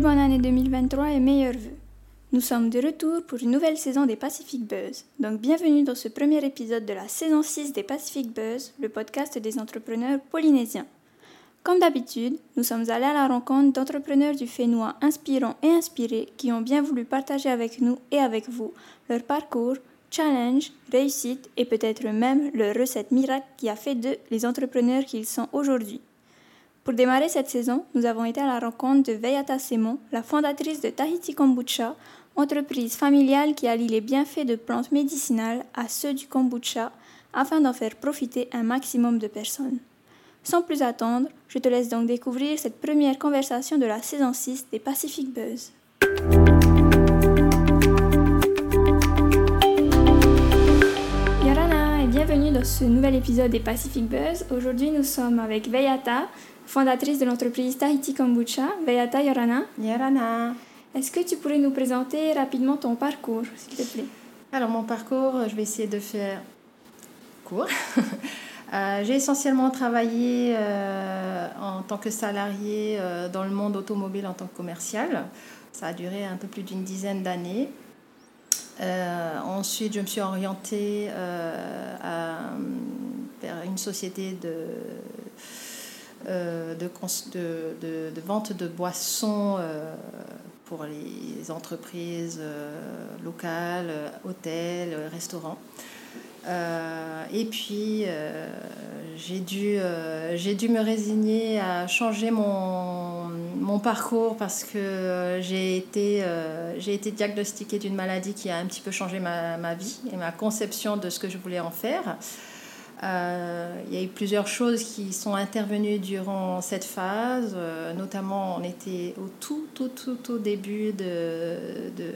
bonne année 2023 et meilleurs vœux. Nous sommes de retour pour une nouvelle saison des Pacific Buzz. Donc bienvenue dans ce premier épisode de la saison 6 des Pacific Buzz, le podcast des entrepreneurs polynésiens. Comme d'habitude, nous sommes allés à la rencontre d'entrepreneurs du Fénois inspirants et inspirés qui ont bien voulu partager avec nous et avec vous leur parcours, challenge, réussite et peut-être même leur recette miracle qui a fait d'eux les entrepreneurs qu'ils sont aujourd'hui. Pour démarrer cette saison, nous avons été à la rencontre de Veyata Semon, la fondatrice de Tahiti Kombucha, entreprise familiale qui allie les bienfaits de plantes médicinales à ceux du kombucha afin d'en faire profiter un maximum de personnes. Sans plus attendre, je te laisse donc découvrir cette première conversation de la saison 6 des Pacific Buzz. Ce nouvel épisode des Pacific Buzz. Aujourd'hui, nous sommes avec Veyata, fondatrice de l'entreprise Tahiti Kombucha. Veyata Yorana. Yorana. Est-ce que tu pourrais nous présenter rapidement ton parcours, s'il te plaît? Alors, mon parcours, je vais essayer de faire court. Euh, j'ai essentiellement travaillé euh, en tant que salarié euh, dans le monde automobile en tant que commercial. Ça a duré un peu plus d'une dizaine d'années. Ensuite, je me suis orientée vers une société de, de, de, vente de boissons pour les entreprises locales, hôtels, restaurants. Euh, et puis, euh, j'ai dû, euh, dû me résigner à changer mon, mon parcours parce que j'ai été, été diagnostiquée d'une maladie qui a un petit peu changé ma, ma, vie et ma conception de ce que je voulais en faire. il y a eu plusieurs choses qui sont intervenues durant cette phase, notamment on était au tout, tout, tout, tout début de, de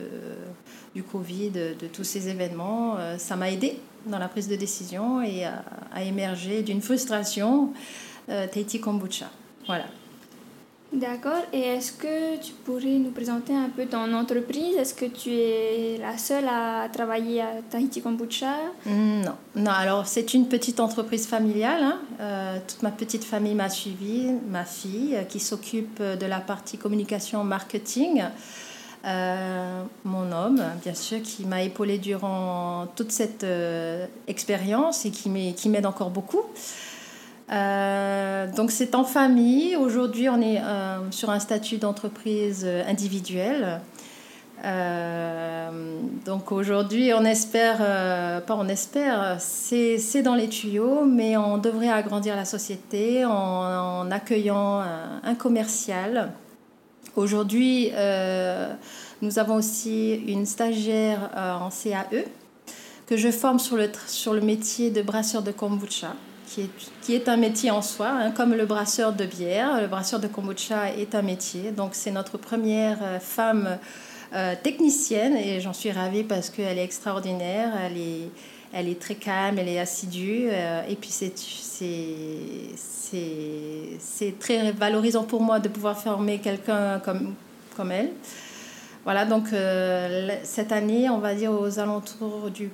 du Covid, de, de tous ces événements. ça m'a aidé dans la prise de décision et à, émerger d'une frustration euh, Tahiti Kombucha. Voilà. D'accord. Et est-ce que tu pourrais nous présenter un peu ton entreprise? Est-ce que tu es la seule à travailler à Tahiti Kombucha? Non. Non, alors c'est une petite entreprise familiale. Hein. Euh, toute ma petite famille m'a suivi, ma fille euh, qui s'occupe de la partie communication marketing. Euh, mon homme, bien sûr, qui m'a épaulé durant toute cette euh, expérience et qui m'aide encore beaucoup. Euh, donc c'est en famille. Aujourd'hui, on est sur un statut d'entreprise individuelle. donc aujourd'hui, on espère, pas on espère, c'est dans les tuyaux, mais on devrait agrandir la société en, accueillant un commercial Aujourd'hui, euh, nous avons aussi une stagiaire euh, en CAE que je forme sur le, sur le métier de brasseur de kombucha, qui est, qui est un métier en soi, hein, comme le brasseur de bière. Le brasseur de kombucha est un métier. Donc, c'est notre première euh, femme technicienne et j'en suis ravie parce qu'elle est extraordinaire. Elle est, elle est très calme, elle est assidue. et puis, c'est très valorisant pour moi de pouvoir former quelqu'un comme, comme elle. Voilà, donc euh, cette année, on va dire aux alentours du,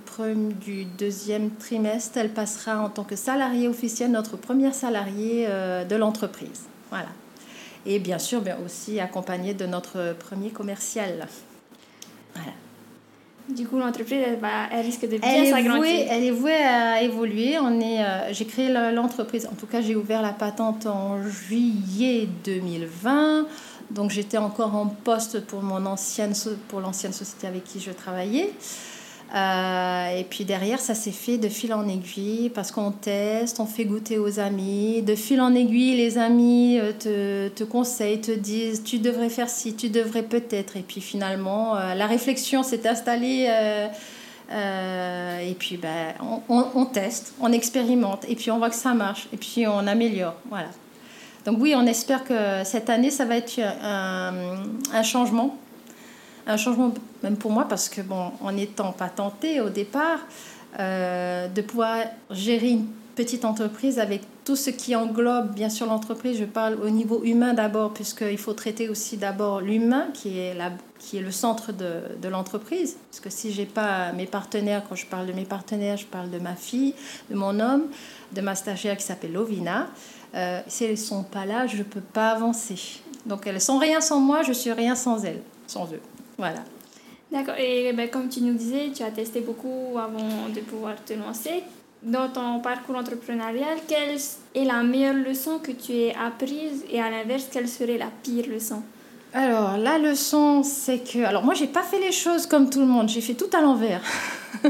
du deuxième trimestre, elle passera en tant que salariée officielle, notre première salariée euh, de l'entreprise. Voilà. Et bien sûr, bien aussi accompagnée de notre premier commercial. Voilà. Du coup, l'entreprise, elle, elle, risque de bien s'agrandir. Elle est vouée à évoluer. On est, euh, j'ai créé l'entreprise, en tout cas, j'ai ouvert la patente en juillet 2020. Donc, j'étais encore en poste pour, mon ancienne, pour l'ancienne société avec qui je travaillais. Euh, et puis derrière, ça s'est fait de fil en aiguille parce qu'on teste, on fait goûter aux amis. De fil en aiguille, les amis euh, te, conseillent, te disent tu devrais faire ci, tu devrais peut-être. Et puis finalement, euh, la réflexion s'est installée. et puis ben, on, teste, on expérimente. Et puis on voit que ça marche. Et puis on améliore. Voilà. Donc oui, on espère que cette année, ça va être un changement un changement même pour moi parce que bon, en étant patenté au départ, euh, de pouvoir gérer une petite entreprise avec tout ce qui englobe bien sûr l'entreprise. Je parle au niveau humain d'abord puisqu'il faut traiter aussi d'abord l'humain qui est la, qui est le centre de, l'entreprise. Parce que si j'ai pas mes partenaires, quand je parle de mes partenaires, je parle de ma fille, de mon homme, de ma stagiaire qui s'appelle Lovina. Euh, si elles ne sont pas là, je ne peux pas avancer. Donc elles sont rien sans moi, je suis rien sans elles, sans eux. Voilà. D'accord. Et ben, comme tu nous disais, tu as testé beaucoup avant de pouvoir te lancer. Dans ton parcours entrepreneurial, quelle est la meilleure leçon que tu aies apprise et à l'inverse, quelle serait la pire leçon? Alors, la leçon, c'est que. Alors, moi, j'ai pas fait les choses comme tout le monde, j'ai fait tout à l'envers.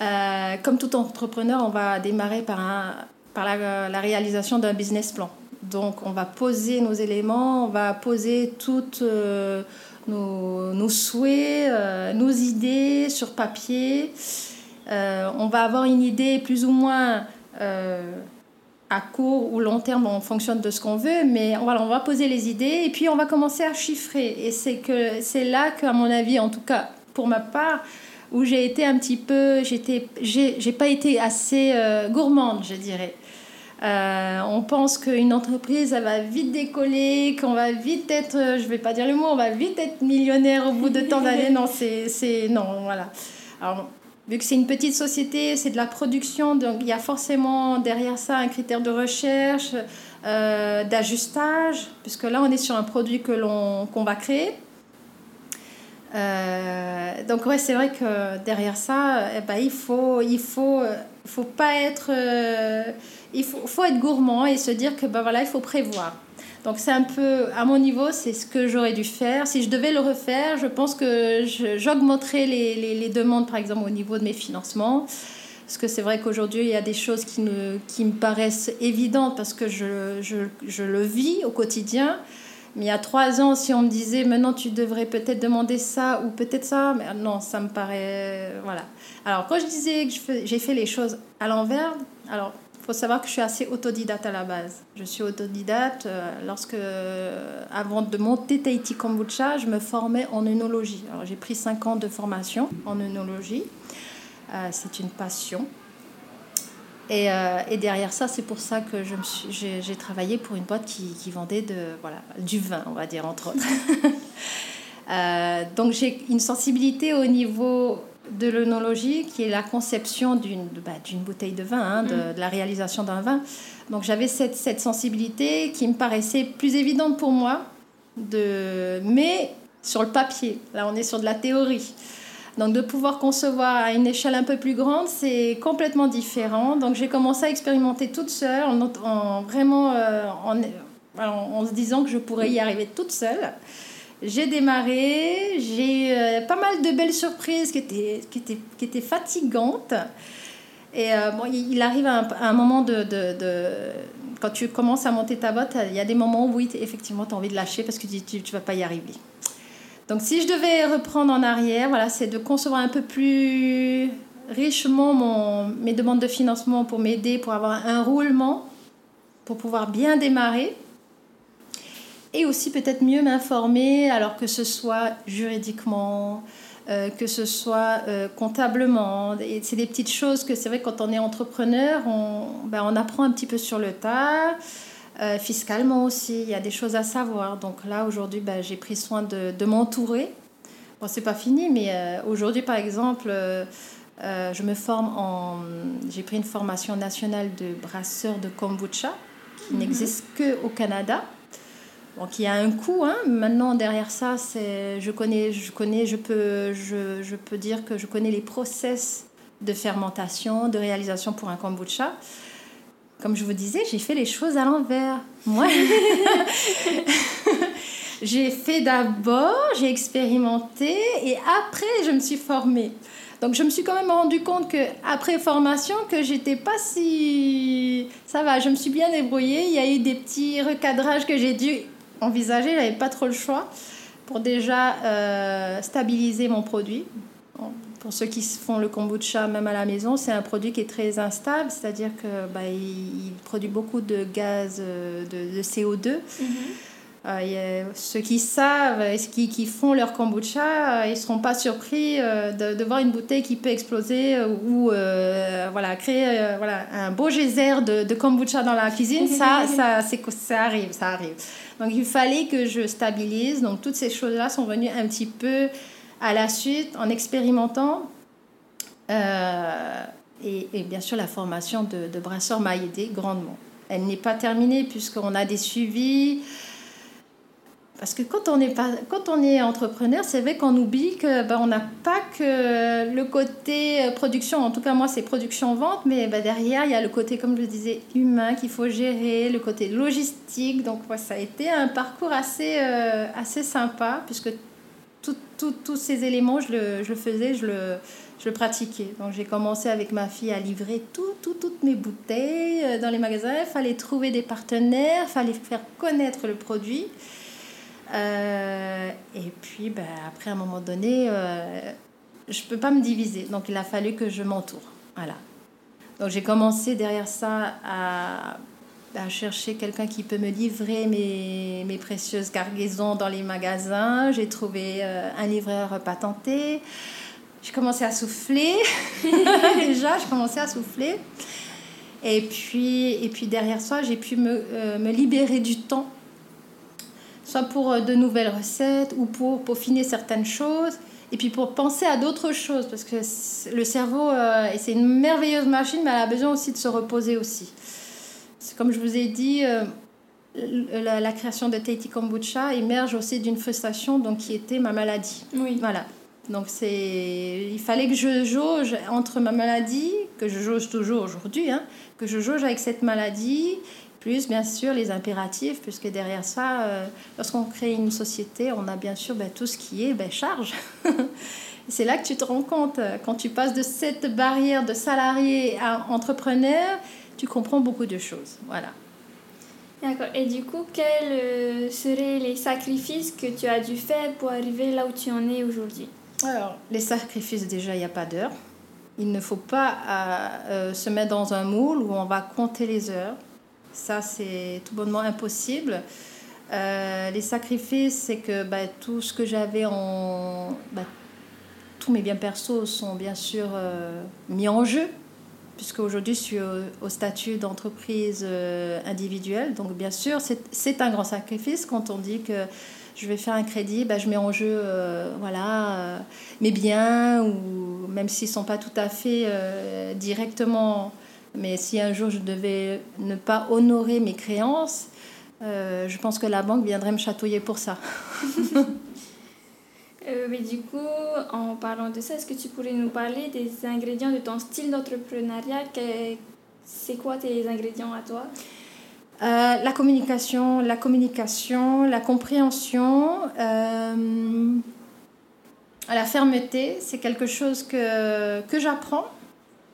Euh, comme tout entrepreneur, on va démarrer par, un, par la, la réalisation d'un business plan. Donc, on va poser nos éléments, on va poser toutes euh, nos, souhaits, euh, nos idées sur papier. on va avoir une idée plus ou moins à court ou long terme, on fonctionne de ce qu'on veut, mais voilà, on va poser les idées et puis on va commencer à chiffrer. Et c'est que c'est là qu'à mon avis, en tout cas pour ma part, où j'ai été un petit peu, j'étais, j'ai pas été assez euh, gourmande, je dirais. Euh, on pense qu'une entreprise, elle va vite décoller, qu'on va vite être, je vais pas dire le mot, on va vite être millionnaire au bout de tant d'années. Non, c'est, non, voilà. Alors, vu que c'est une petite société, c'est de la production, donc il y a forcément derrière ça un critère de recherche, euh, d'ajustage, puisque là on est sur un produit que l'on qu'on va créer. Euh, donc ouais, c'est vrai que derrière ça, eh ben, il faut il faut faut pas être euh, il faut, faut être gourmand et se dire que ben voilà il faut prévoir. Donc c'est un peu, à mon niveau, c'est ce que j'aurais dû faire. Si je devais le refaire, je pense que j'augmenterais les, les, les, demandes, par exemple, au niveau de mes financements. Parce que c'est vrai qu'aujourd'hui, il y a des choses qui, ne, qui me paraissent évidentes parce que je, je, je, le vis au quotidien. Mais il y a trois ans, si on me disait maintenant tu devrais peut-être demander ça ou peut-être ça, mais non, ça me paraît. Voilà. Alors, quand je disais que j'ai fait les choses à l'envers, alors faut savoir que je suis assez autodidacte à la base. Je suis autodidacte euh, lorsque, euh, avant de monter Tahiti Kombucha, je me formais en œnologie. Alors j'ai pris 5 ans de formation en œnologie. Euh, c'est une passion. Et, et, derrière ça, c'est pour ça que j'ai travaillé pour une boîte qui, qui, vendait de, voilà, du vin, on va dire, entre autres. donc j'ai une sensibilité au niveau de l'œnologie, qui est la conception d'une bah, bouteille de vin, hein, mm. de, la réalisation d'un vin. Donc j'avais cette, cette, sensibilité qui me paraissait plus évidente pour moi, de, mais sur le papier. Là, on est sur de la théorie. Donc de pouvoir concevoir à une échelle un peu plus grande, c'est complètement différent. Donc j'ai commencé à expérimenter toute seule, en, vraiment euh, en, se disant que je pourrais y arriver toute seule. J'ai démarré, j'ai eu euh, pas mal de belles surprises qui étaient, qui étaient, qui étaient fatigantes. Et euh, il arrive un, un moment de, de, de, Quand tu commences à monter ta botte, il y a des moments où, oui, effectivement, tu as envie de lâcher parce que tu ne vas pas y arriver. Donc, si je devais reprendre en arrière, voilà, c'est de concevoir un peu plus richement mon, mes demandes de financement pour m'aider, pour avoir un roulement, pour pouvoir bien démarrer et aussi peut-être mieux m'informer, alors que ce soit juridiquement, euh, que ce soit euh, comptablement. C'est des petites choses que c'est vrai quand on est entrepreneur, on, ben, on apprend un petit peu sur le tas. Euh, fiscalement aussi, il y a des choses à savoir. Donc là, aujourd'hui, ben, j'ai pris soin de, de m'entourer. Bon, c'est pas fini, mais aujourd'hui, par exemple, je me forme en. J'ai pris une formation nationale de brasseur de kombucha qui mhm. n'existe que au Canada. Donc il y a un coût. Hein. Maintenant derrière ça, c'est je connais, je connais, je peux, je, je, peux dire que je connais les process de fermentation, de réalisation pour un kombucha. Comme je vous disais, j'ai fait les choses à l'envers. Moi, j'ai fait d'abord, j'ai expérimenté et après je me suis formée. Donc je me suis quand même rendu compte que après formation que j'étais pas si ça va, je me suis bien débrouillée, il y a eu des petits recadrages que j'ai dû envisagé, j'avais pas trop le choix pour déjà euh, stabiliser mon produit. Pour ceux qui font le kombucha même à la maison, c'est un produit qui est très instable, c'est-à-dire que bah, il, produit beaucoup de gaz euh, de, CO2. Euh, ceux qui savent, qui, qui font leur kombucha, ils ne seront pas surpris de, de, voir une bouteille qui peut exploser ou voilà, créer voilà, un beau geyser de, de kombucha dans la cuisine. ça, ça, ça arrive, ça arrive. Donc il fallait que je stabilise. Donc toutes ces choses-là sont venues un petit peu à la suite en expérimentant. Euh, et, bien sûr, la formation de, de brasseur m'a aidé grandement. Elle n'est pas terminée puisqu'on a des suivis. Parce que quand on est, pas, quand on est entrepreneur, c'est vrai qu'on oublie que ben, on n'a pas que le côté euh, production. En tout cas, moi, c'est production-vente, mais ben, derrière, il y a le côté, comme je le disais, humain qu'il faut gérer, le côté logistique. Donc, ça a été un parcours assez, euh, assez sympa, puisque tous ces éléments, je le, je faisais, je le, je pratiquais. Donc, j'ai commencé avec ma fille à livrer tout, tout, toutes mes bouteilles euh, dans les magasins. Il fallait trouver des partenaires, il fallait faire connaître le produit. Euh, et puis, ben, après, à un moment donné, euh, je ne peux pas me diviser. Donc, il a fallu que je m'entoure. Voilà. Donc, j'ai commencé derrière ça à, à chercher quelqu'un qui peut me livrer mes, mes, précieuses cargaisons dans les magasins. J'ai trouvé euh, un livreur patenté. J'ai commencé à souffler. Déjà, je commençais à souffler. Et puis, et puis derrière ça, j'ai pu me, me libérer du temps soit pour euh, de nouvelles recettes ou pour peaufiner certaines choses, et puis pour penser à d'autres choses, parce que le cerveau, euh, c'est une merveilleuse machine, mais elle a besoin aussi de se reposer aussi. Comme je vous ai dit, euh, la, création de Tahiti Kombucha émerge aussi d'une frustration donc, qui était ma maladie. Oui. Voilà. Donc c'est, il fallait que je jauge entre ma maladie, que je jauge toujours aujourd'hui, hein, que je jauge avec cette maladie plus bien sûr les impératifs, puisque derrière ça, euh, lorsqu'on crée une société, on a bien sûr ben, tout ce qui est ben, charge. c'est là que tu te rends compte, quand tu passes de cette barrière de salarié à entrepreneur, tu comprends beaucoup de choses. Voilà. D'accord. Et du coup, quels euh, seraient les sacrifices que tu as dû faire pour arriver là où tu en es aujourd'hui? Alors, les sacrifices, déjà, il n'y a pas d'heure. Il ne faut pas euh, se mettre dans un moule où on va compter les heures. Ça, c'est tout bonnement impossible. Euh, les sacrifices, c'est que bah, tout ce que j'avais en. Bah, tous mes biens perso sont bien sûr euh, mis en jeu, puisque aujourd'hui je suis au, statut d'entreprise euh, individuelle. Donc, bien sûr, c'est un grand sacrifice quand on dit que je vais faire un crédit, bah, je mets en jeu voilà, mes biens, ou même s'ils ne sont pas tout à fait directement mais si un jour je devais ne pas honorer mes créances, euh, je pense que la banque viendrait me chatouiller pour ça. Euh, du coup, en parlant de ça, est-ce que tu pourrais nous parler des ingrédients de ton style d'entrepreneuriat? C'est quoi tes ingrédients à toi? Euh, La communication, la communication, la compréhension, la fermeté, c'est quelque chose que, que j'apprends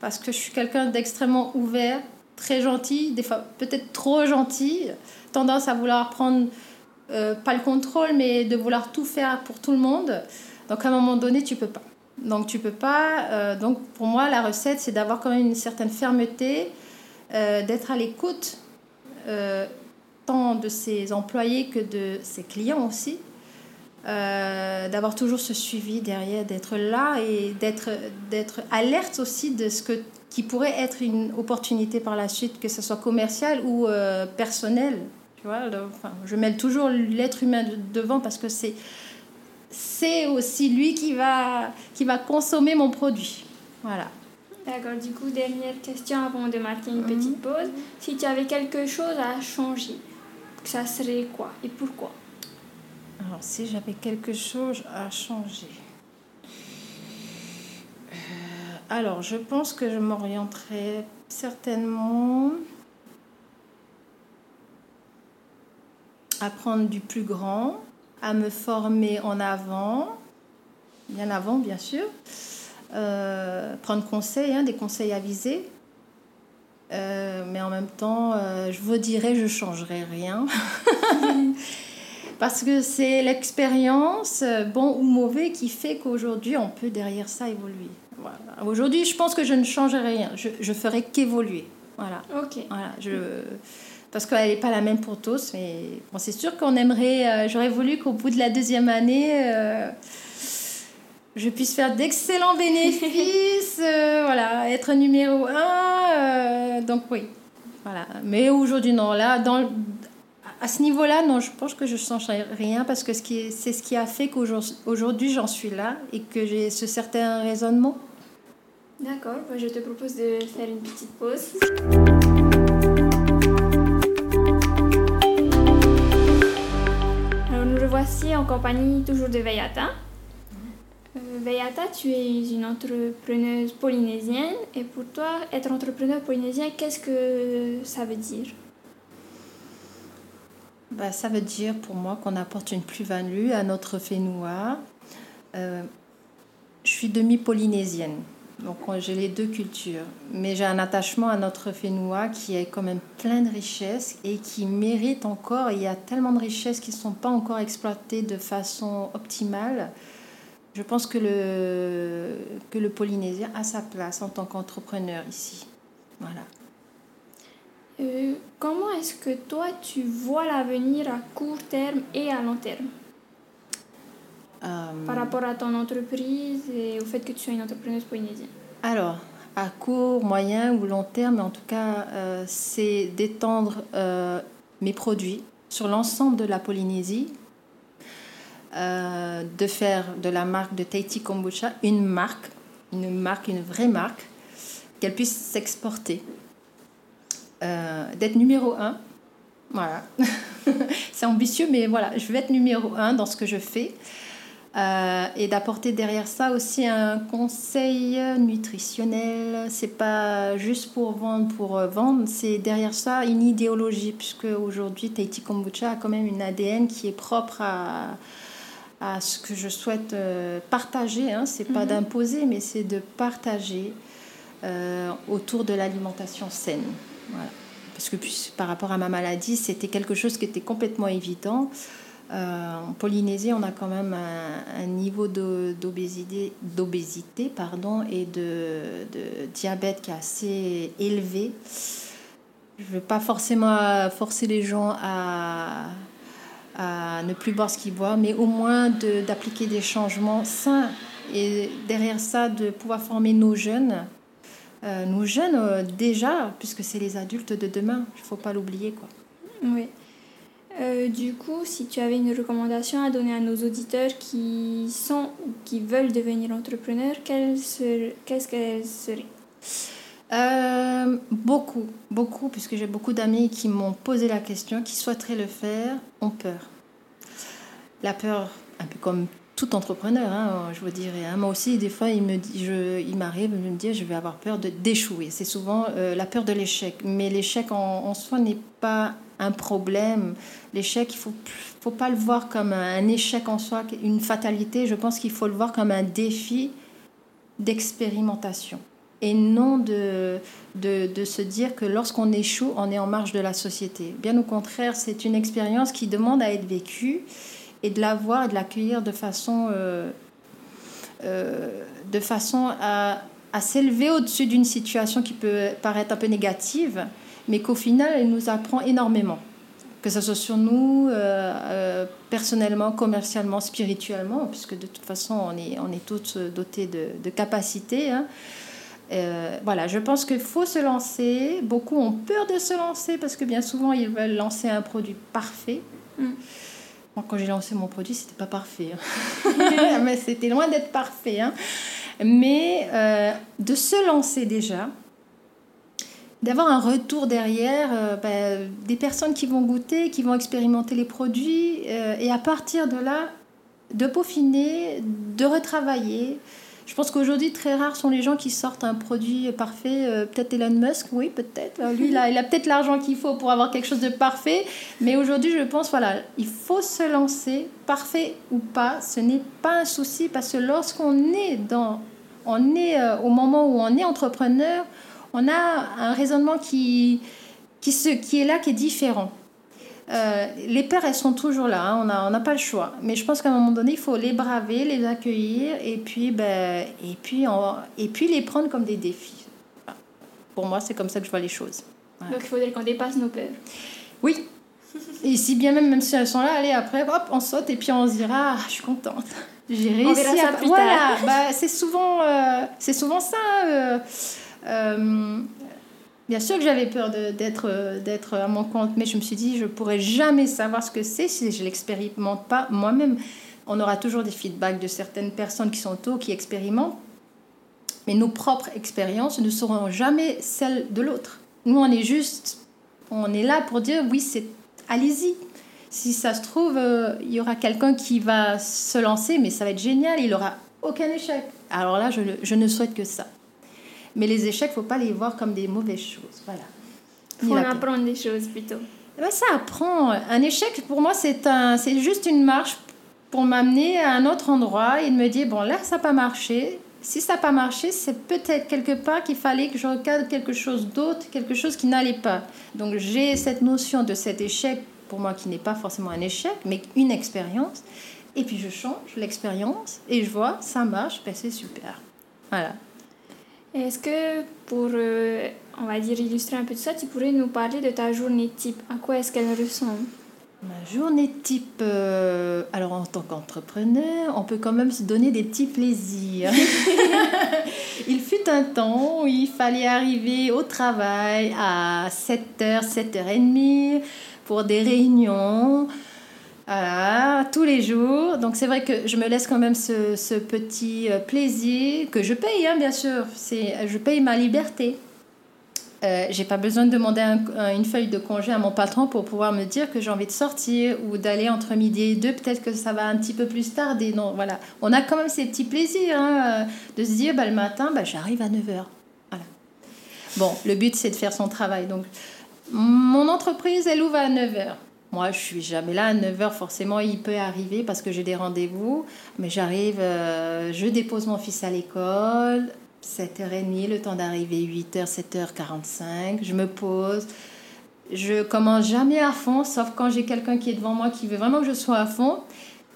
parce que je suis quelqu'un d'extrêmement ouvert, très gentil, des fois peut-être trop gentil, tendance à vouloir prendre euh, pas le contrôle, mais de vouloir tout faire pour tout le monde. Donc à un moment donné, tu peux pas. Donc tu peux pas. Euh, donc pour moi, la recette, c'est d'avoir quand même une certaine fermeté, euh, d'être à l'écoute tant de ses employés que de ses clients aussi. D'avoir toujours ce suivi derrière, d'être là et d'être, d'être alerte aussi de ce que, qui pourrait être une opportunité par la suite, que ce soit commercial ou euh, personnel. Tu vois, enfin, je mêle toujours l'être humain devant parce que c'est, c'est aussi lui qui va, qui va consommer mon produit. Voilà. D'accord, du coup, dernière question avant de marquer une petite mhm. pause. Si tu avais quelque chose à changer, ça serait quoi et pourquoi? Alors, si j'avais quelque chose à changer. Euh, alors, je pense que je m'orienterais certainement à prendre du plus grand, à me former en avant, bien avant, bien sûr. Euh, prendre conseil, hein, des conseils avisés. Euh, mais en même temps, je vous dirais, je changerai rien. Parce que c'est l'expérience, euh, bon ou mauvais, qui fait qu'aujourd'hui, on peut derrière ça évoluer. Voilà. Aujourd'hui, je pense que je ne changerai rien. Je, je ferai qu'évoluer. Voilà. Ok. Voilà. Je, parce qu'elle n'est pas la même pour tous. Mais bon, c'est sûr qu'on aimerait. Euh, j'aurais voulu qu'au bout de la deuxième année, euh, je puisse faire d'excellents bénéfices. voilà, être numéro un. donc oui. Voilà. Mais aujourd'hui, non. Là, dans, à ce niveau-là, non, je pense que je ne changerai rien parce que c'est ce qui a fait qu'aujourd'hui j'en suis là et que j'ai ce certain raisonnement. D'accord, bah, je te propose de faire une petite pause. Revoici en compagnie toujours de Veyata. Euh, Veyata, tu es une entrepreneuse polynésienne et pour toi, être entrepreneur polynésien, qu'est-ce que ça veut dire? Bah, Ça veut dire pour moi qu'on apporte une plus-value à notre Fénois. Euh, je suis demi-polynésienne. Donc j'ai les deux cultures, mais j'ai un attachement à notre Fénois qui est quand même plein de richesses et qui mérite encore. Il y a tellement de richesses qui ne sont pas encore exploitées de façon optimale. Je pense que le, que le Polynésien a sa place en tant qu'entrepreneur ici. Voilà. Euh, comment est-ce que toi tu vois l'avenir à court terme et à long terme? euh, par rapport à ton entreprise et au fait que tu sois une entrepreneuse polynésienne Alors, à court, moyen ou long terme, en tout cas, euh, c'est d'étendre euh, mes produits sur l'ensemble de la Polynésie, de faire de la marque de Tahiti Kombucha une marque, une marque, une vraie marque, qu'elle puisse s'exporter, d'être numéro un. Voilà. c'est ambitieux, mais voilà, je vais être numéro un dans ce que je fais. Euh, et d'apporter derrière ça aussi un conseil nutritionnel. C'est pas juste pour vendre pour euh, vendre, c'est derrière ça une idéologie, puisque aujourd'hui Tahiti Kombucha a quand même une ADN qui est propre à, à ce que je souhaite euh, partager. Hein. C'est pas mhm. d'imposer, mais c'est de partager autour de l'alimentation saine. Voilà. Parce que par rapport à ma maladie, c'était quelque chose qui était complètement évident. Euh, en Polynésie, on a quand même un, niveau d'obésité, et de, diabète qui est assez élevé. Je ne veux pas forcément forcer les gens à, à ne plus boire ce qu'ils boivent, mais au moins d'appliquer des changements sains. Et derrière ça, de pouvoir former nos jeunes. Euh, nos jeunes, euh, déjà, puisque c'est les adultes de demain, il ne faut pas l'oublier. quoi. Oui. Euh, du coup, si tu avais une recommandation à donner à nos auditeurs qui sont ou qui veulent devenir entrepreneurs, qu'est-ce qu'elle serait euh, Beaucoup, beaucoup, puisque j'ai beaucoup d'amis qui m'ont posé la question, qui souhaiteraient le faire, ont peur. La peur, un peu comme tout entrepreneur, hein, je vous dirais. Hein. Moi aussi, des fois, il, m'arrive de me dire je vais avoir peur d'échouer. C'est souvent euh, la peur de l'échec. Mais l'échec en, en soi n'est pas un problème. L'échec, il ne faut, faut pas le voir comme un échec en soi, une fatalité. Je pense qu'il faut le voir comme un défi d'expérimentation. Et non de, de, de, se dire que lorsqu'on échoue, on est en marge de la société. Bien au contraire, c'est une expérience qui demande à être vécue et de la voir et de l'accueillir de façon, euh, euh, de façon à, à s'élever au-dessus d'une situation qui peut paraître un peu négative mais qu'au final, elle nous apprend énormément. Que ce soit sur nous, euh, euh, personnellement, commercialement, spirituellement, puisque de toute façon, on est, on est tous dotés de, de capacités. Hein. Euh, voilà, je pense qu'il faut se lancer. Beaucoup ont peur de se lancer parce que bien souvent, ils veulent lancer un produit parfait. Mm. Moi, quand j'ai lancé mon produit, c'était pas parfait. Hein. Mais c'était loin d'être parfait. Hein. Mais de se lancer déjà, d'avoir un retour derrière, euh, ben, des personnes qui vont goûter, qui vont expérimenter les produits, euh, et à partir de là, de peaufiner, de retravailler. Je pense qu'aujourd'hui, très rares sont les gens qui sortent un produit parfait. Euh, peut-être Elon Musk, oui, peut-être. Lui, il a, a peut-être l'argent qu'il faut pour avoir quelque chose de parfait. Mais aujourd'hui, je pense, voilà, il faut se lancer, parfait ou pas. Ce n'est pas un souci parce que lorsqu'on est dans, on est au moment où on est entrepreneur, on a un raisonnement qui, qui, se, qui est là, qui est différent. Euh, les peurs, elles sont toujours là, hein, on n'a pas le choix. Mais je pense qu'à un moment donné, il faut les braver, les accueillir et puis, ben, et puis, et puis les prendre comme des défis. Pour moi, c'est comme ça que je vois les choses. Donc il faudrait qu'on dépasse nos peurs. Oui. Et si bien même, même si elles sont là, allez, après, hop, on saute et puis on se dira, ah, je suis contente. J'ai réussi à... voilà, bah, c'est souvent, euh, c'est souvent ça. Euh, euh, bien sûr que j'avais peur d'être à mon compte, mais je me suis dit, je pourrais jamais savoir ce que c'est si je l'expérimente pas moi-même. On aura toujours des feedbacks de certaines personnes qui sont tôt, qui expérimentent, mais nos propres expériences ne seront jamais celles de l'autre. Nous, on est juste, on est là pour dire, oui, c'est, allez-y. Si ça se trouve, euh, il y aura quelqu'un qui va se lancer, mais ça va être génial, il aura aucun échec. Alors là, je ne souhaite que ça. Mais les échecs, faut pas les voir comme des mauvaises choses. Voilà. Faut en apprendre des choses plutôt. Eh ben, ça apprend. Un échec, pour moi, c'est un, c'est juste une marche pour m'amener à un autre endroit et de me dire, bon, là, ça n'a pas marché. Si ça n'a pas marché, c'est peut-être quelque part qu'il fallait que je regarde quelque chose d'autre, quelque chose qui n'allait pas. Donc j'ai cette notion de cet échec, pour moi, qui n'est pas forcément un échec, mais une expérience. Et puis je change l'expérience et je vois, ça marche, ben c'est super. Voilà. Est-ce que pour, euh, on va dire, illustrer un peu de ça, tu pourrais nous parler de ta journée type? À quoi est-ce qu'elle ressemble? Ma journée type, euh, alors en tant qu'entrepreneur, on peut quand même se donner des petits plaisirs. il fut un temps où il fallait arriver au travail à 7h, 7h30 pour des réunions. Voilà, tous les jours. Donc c'est vrai que je me laisse quand même ce, ce petit euh, plaisir que je paye, hein, bien sûr. C'est, je paye ma liberté. Euh, j'ai pas besoin de demander une feuille de congé à mon patron pour pouvoir me dire que j'ai envie de sortir ou d'aller entre midi et deux. Peut-être que ça va un petit peu plus tarder. Non, voilà. On a quand même ces petits plaisirs hein, euh, de se dire bah, le matin, bah, j'arrive à 9h. Voilà. Bon, le but c'est de faire son travail. Donc, mon entreprise, elle ouvre à 9h. Moi, je suis jamais là à 9h, forcément, il peut arriver parce que j'ai des rendez-vous. Mais j'arrive, euh, je dépose mon fils à l'école, 7h30, le temps d'arriver 8h, 7h45. Je me pose. Je commence jamais à fond, sauf quand j'ai quelqu'un qui est devant moi qui veut vraiment que je sois à fond.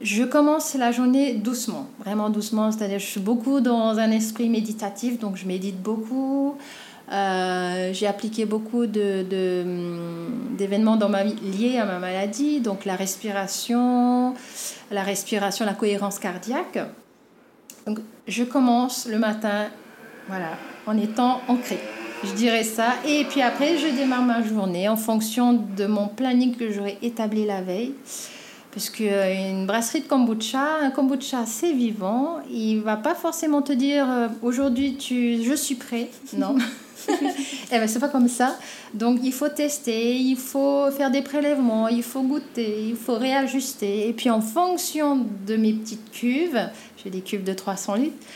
Je commence la journée doucement, vraiment doucement. C'est-à-dire, je suis beaucoup dans un esprit méditatif, donc je médite beaucoup. J'ai appliqué beaucoup de, hum, d'événements dans ma vie liés à ma maladie, donc la respiration, la respiration, la cohérence cardiaque. Donc, je commence le matin, voilà, en étant ancré. Je dirais ça. Et puis après, je démarre ma journée en fonction de mon planning que j'aurais établi la veille. Parce qu'une brasserie de kombucha, un kombucha, c'est vivant. Il va pas forcément te dire euh, aujourd'hui, tu, je suis prêt. Non. eh ben, c'est pas comme ça. Donc, il faut tester, il faut faire des prélèvements, il faut goûter, il faut réajuster. Et puis, en fonction de mes petites cuves, j'ai des cuves de 300 litres,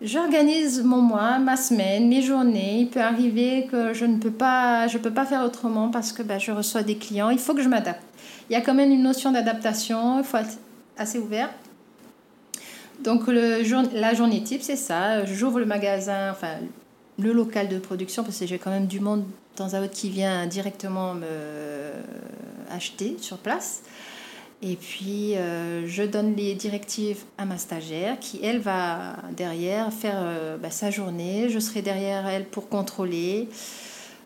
j'organise mon mois, ma semaine, mes journées. Il peut arriver que je ne peux pas, je peux pas faire autrement parce que ben, je reçois des clients. Il faut que je m'adapte. Il y a quand même une notion d'adaptation. Il faut être assez ouvert. Donc la journée type, c'est ça. J'ouvre le magasin, enfin le local de production, parce que j'ai quand même du monde de temps à autre qui vient directement me acheter sur place. Et puis, euh, je donne les directives à ma stagiaire qui, elle, va derrière faire euh, bah, sa journée. Je serai derrière elle pour contrôler.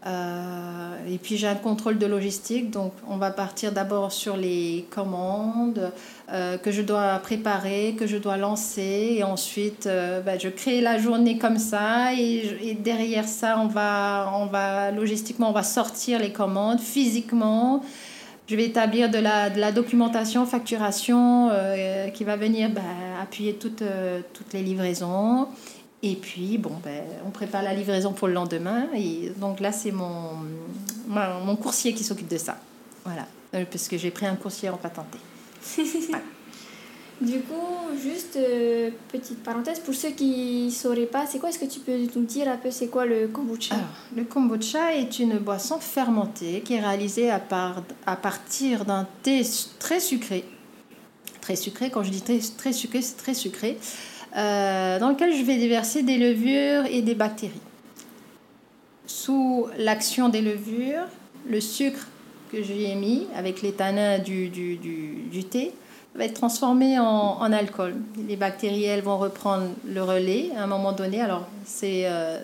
Euh, et puis j'ai un contrôle de logistique, donc on va partir d'abord sur les commandes euh, que je dois préparer, que je dois lancer, et ensuite euh, ben, je crée la journée comme ça, et, derrière ça on va, on va logistiquement on va sortir les commandes physiquement. Je vais établir de la, de la documentation, facturation qui va venir ben, appuyer toutes, toutes les livraisons. Et puis, bon, ben, on prépare la livraison pour le lendemain. Et donc là, c'est mon, mon coursier qui s'occupe de ça. Voilà. Euh, parce que j'ai pris un coursier en patenté. Du coup, juste euh, petite parenthèse, pour ceux qui ne sauraient pas, c'est quoi Est-ce que tu peux nous dire un peu c'est quoi le kombucha? Le kombucha est une boisson fermentée qui est réalisée à, part, à partir d'un thé très sucré. Très sucré, quand je dis très, très sucré, c'est très sucré. Euh, dans lequel je vais déverser des levures et des bactéries. Sous l'action des levures, le sucre que j'ai mis avec les tanins du, du, du, thé va être transformé en, en, alcool. Les bactéries, elles vont reprendre le relais à un moment donné. Alors, c'est euh,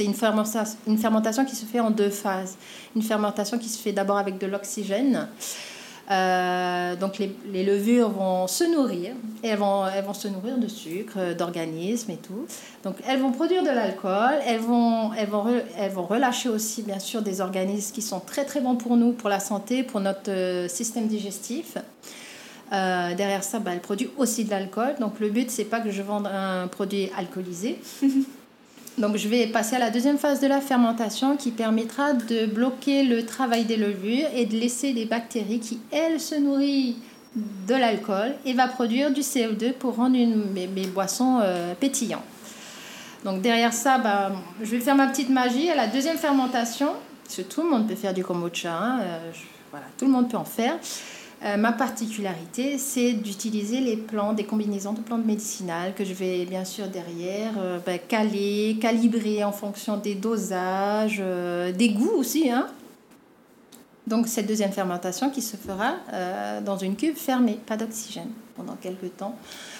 une, fermentation, une fermentation qui se fait en deux phases. Une fermentation qui se fait d'abord avec de l'oxygène euh, donc les, levures vont se nourrir et elles vont, elles vont se nourrir de sucre, d'organismes et tout. Donc elles vont produire de l'alcool, elles vont, elles, vont elles vont relâcher aussi bien sûr des organismes qui sont très très bons pour nous, pour la santé, pour notre euh, système digestif. Euh, derrière ça, bah, elle produit aussi de l'alcool. Donc le but, c'est pas que je vende un produit alcoolisé. Donc je vais passer à la deuxième phase de la fermentation qui permettra de bloquer le travail des levures et de laisser les bactéries qui, elles, se nourrissent de l'alcool et va produire du CO2 pour rendre mes, boissons euh, pétillantes. Donc derrière ça, bah, je vais faire ma petite magie à la deuxième fermentation. Parce que tout le monde peut faire du kombucha, hein, euh, tout le monde peut en faire. Euh, ma particularité, c'est d'utiliser les plantes, des combinaisons de plantes médicinales que je vais bien sûr derrière euh, ben, caler, calibrer en fonction des dosages, euh, des goûts aussi. Hein. Donc cette deuxième fermentation qui se fera dans une cuve fermée, pas d'oxygène pendant quelques temps.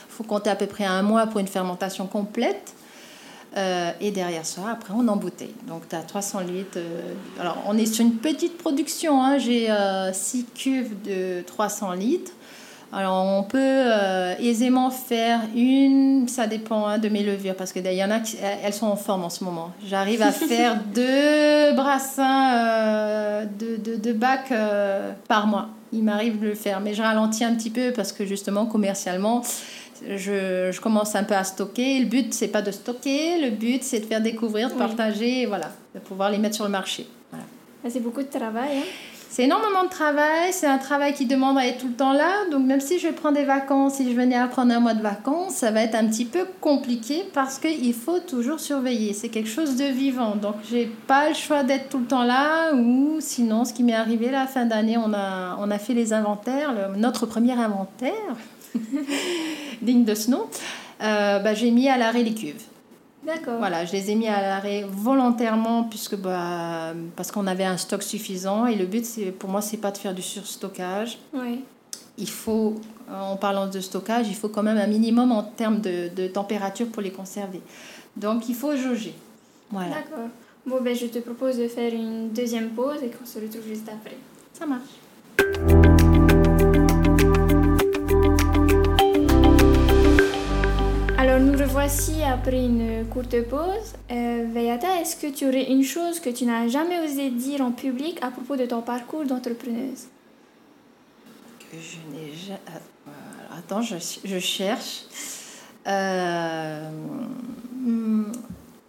Il faut compter à peu près un mois pour une fermentation complète. Euh, et derrière ça, après, on embouteille. Donc, tu as 300 litres. Euh, alors, on est sur une petite production. Hein. J'ai 6 euh, cuves de 300 litres. Alors, on peut aisément faire une, ça dépend hein, de mes levures, parce que il y en a qui elles sont en forme en ce moment. J'arrive à faire deux brassins de, de, de bacs par mois. Il m'arrive de le faire, mais je ralentis un petit peu parce que justement, commercialement, je, je, commence un peu à stocker. Le but, c'est pas de stocker, le but, c'est de faire découvrir, de partager, voilà, de pouvoir les mettre sur le marché. Voilà. Ah, c'est beaucoup de travail. Hein? C'est énormément de travail, c'est un travail qui demande à être tout le temps là. Donc même si je prends des vacances, si je venais à prendre un mois de vacances, ça va être un petit peu compliqué parce qu'il faut toujours surveiller. C'est quelque chose de vivant. Donc j'ai pas le choix d'être tout le temps là ou sinon ce qui m'est arrivé la fin d'année, on a, on a fait les inventaires, notre premier inventaire. digne de ce nom, euh, bah, j'ai mis à l'arrêt les cuves. D'accord. Voilà, je les ai mis à l'arrêt volontairement puisque bah, parce qu'on avait un stock suffisant et le but c'est pour moi c'est pas de faire du surstockage. Oui. Il faut en parlant de stockage, il faut quand même un minimum en termes de, de température pour les conserver. Donc il faut jauger. Voilà. D'accord. Bon ben je te propose de faire une deuxième pause et qu'on se retrouve juste après. Ça marche. Voici après une courte pause. Euh, Veyata, est-ce que tu aurais une chose que tu n'as jamais osé dire en public à propos de ton parcours d'entrepreneuse? Que je n'ai jamais... Attends, je, cherche. Euh,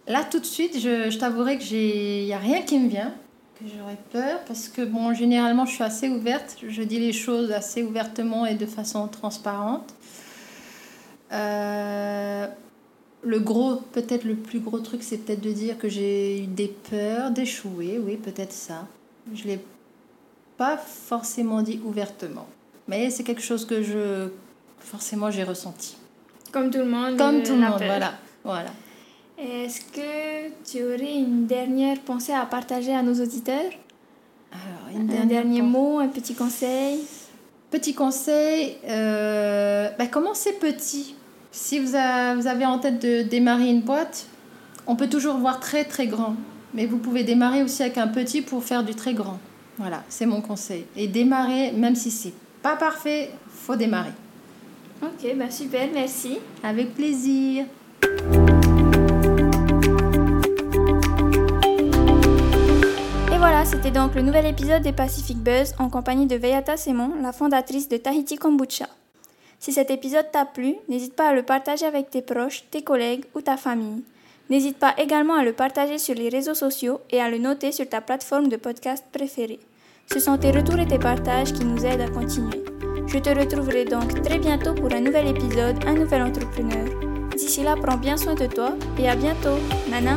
là, tout de suite, je, je t'avouerai que il n'y a rien qui me vient, que j'aurais peur, parce que, bon, généralement, je suis assez ouverte. Je dis les choses assez ouvertement et de façon transparente. Euh, le gros, peut-être le plus gros truc, c'est peut-être de dire que j'ai eu des peurs d'échouer, oui, peut-être ça. Je ne l'ai pas forcément dit ouvertement, mais c'est quelque chose que je, forcément, j'ai ressenti. Comme tout le monde. Comme tout le monde, voilà. voilà. Est-ce que tu aurais une dernière pensée à partager à nos auditeurs? Alors, Un dernier mot, un petit conseil? Petit conseil, euh, bah, commencez petit si vous avez en tête de démarrer une boîte, on peut toujours voir très très grand. Mais vous pouvez démarrer aussi avec un petit pour faire du très grand. Voilà, c'est mon conseil. Et démarrer, même si c'est pas parfait, faut démarrer. Ok, bah super, merci. Avec plaisir. Et voilà, c'était donc le nouvel épisode des Pacific Buzz en compagnie de Veyata Semon, la fondatrice de Tahiti Kombucha. Si cet épisode t'a plu, n'hésite pas à le partager avec tes proches, tes collègues ou ta famille. N'hésite pas également à le partager sur les réseaux sociaux et à le noter sur ta plateforme de podcast préférée. Ce sont tes retours et tes partages qui nous aident à continuer. Je te retrouverai donc très bientôt pour un nouvel épisode, un nouvel entrepreneur. D'ici là, prends bien soin de toi et à bientôt. Nana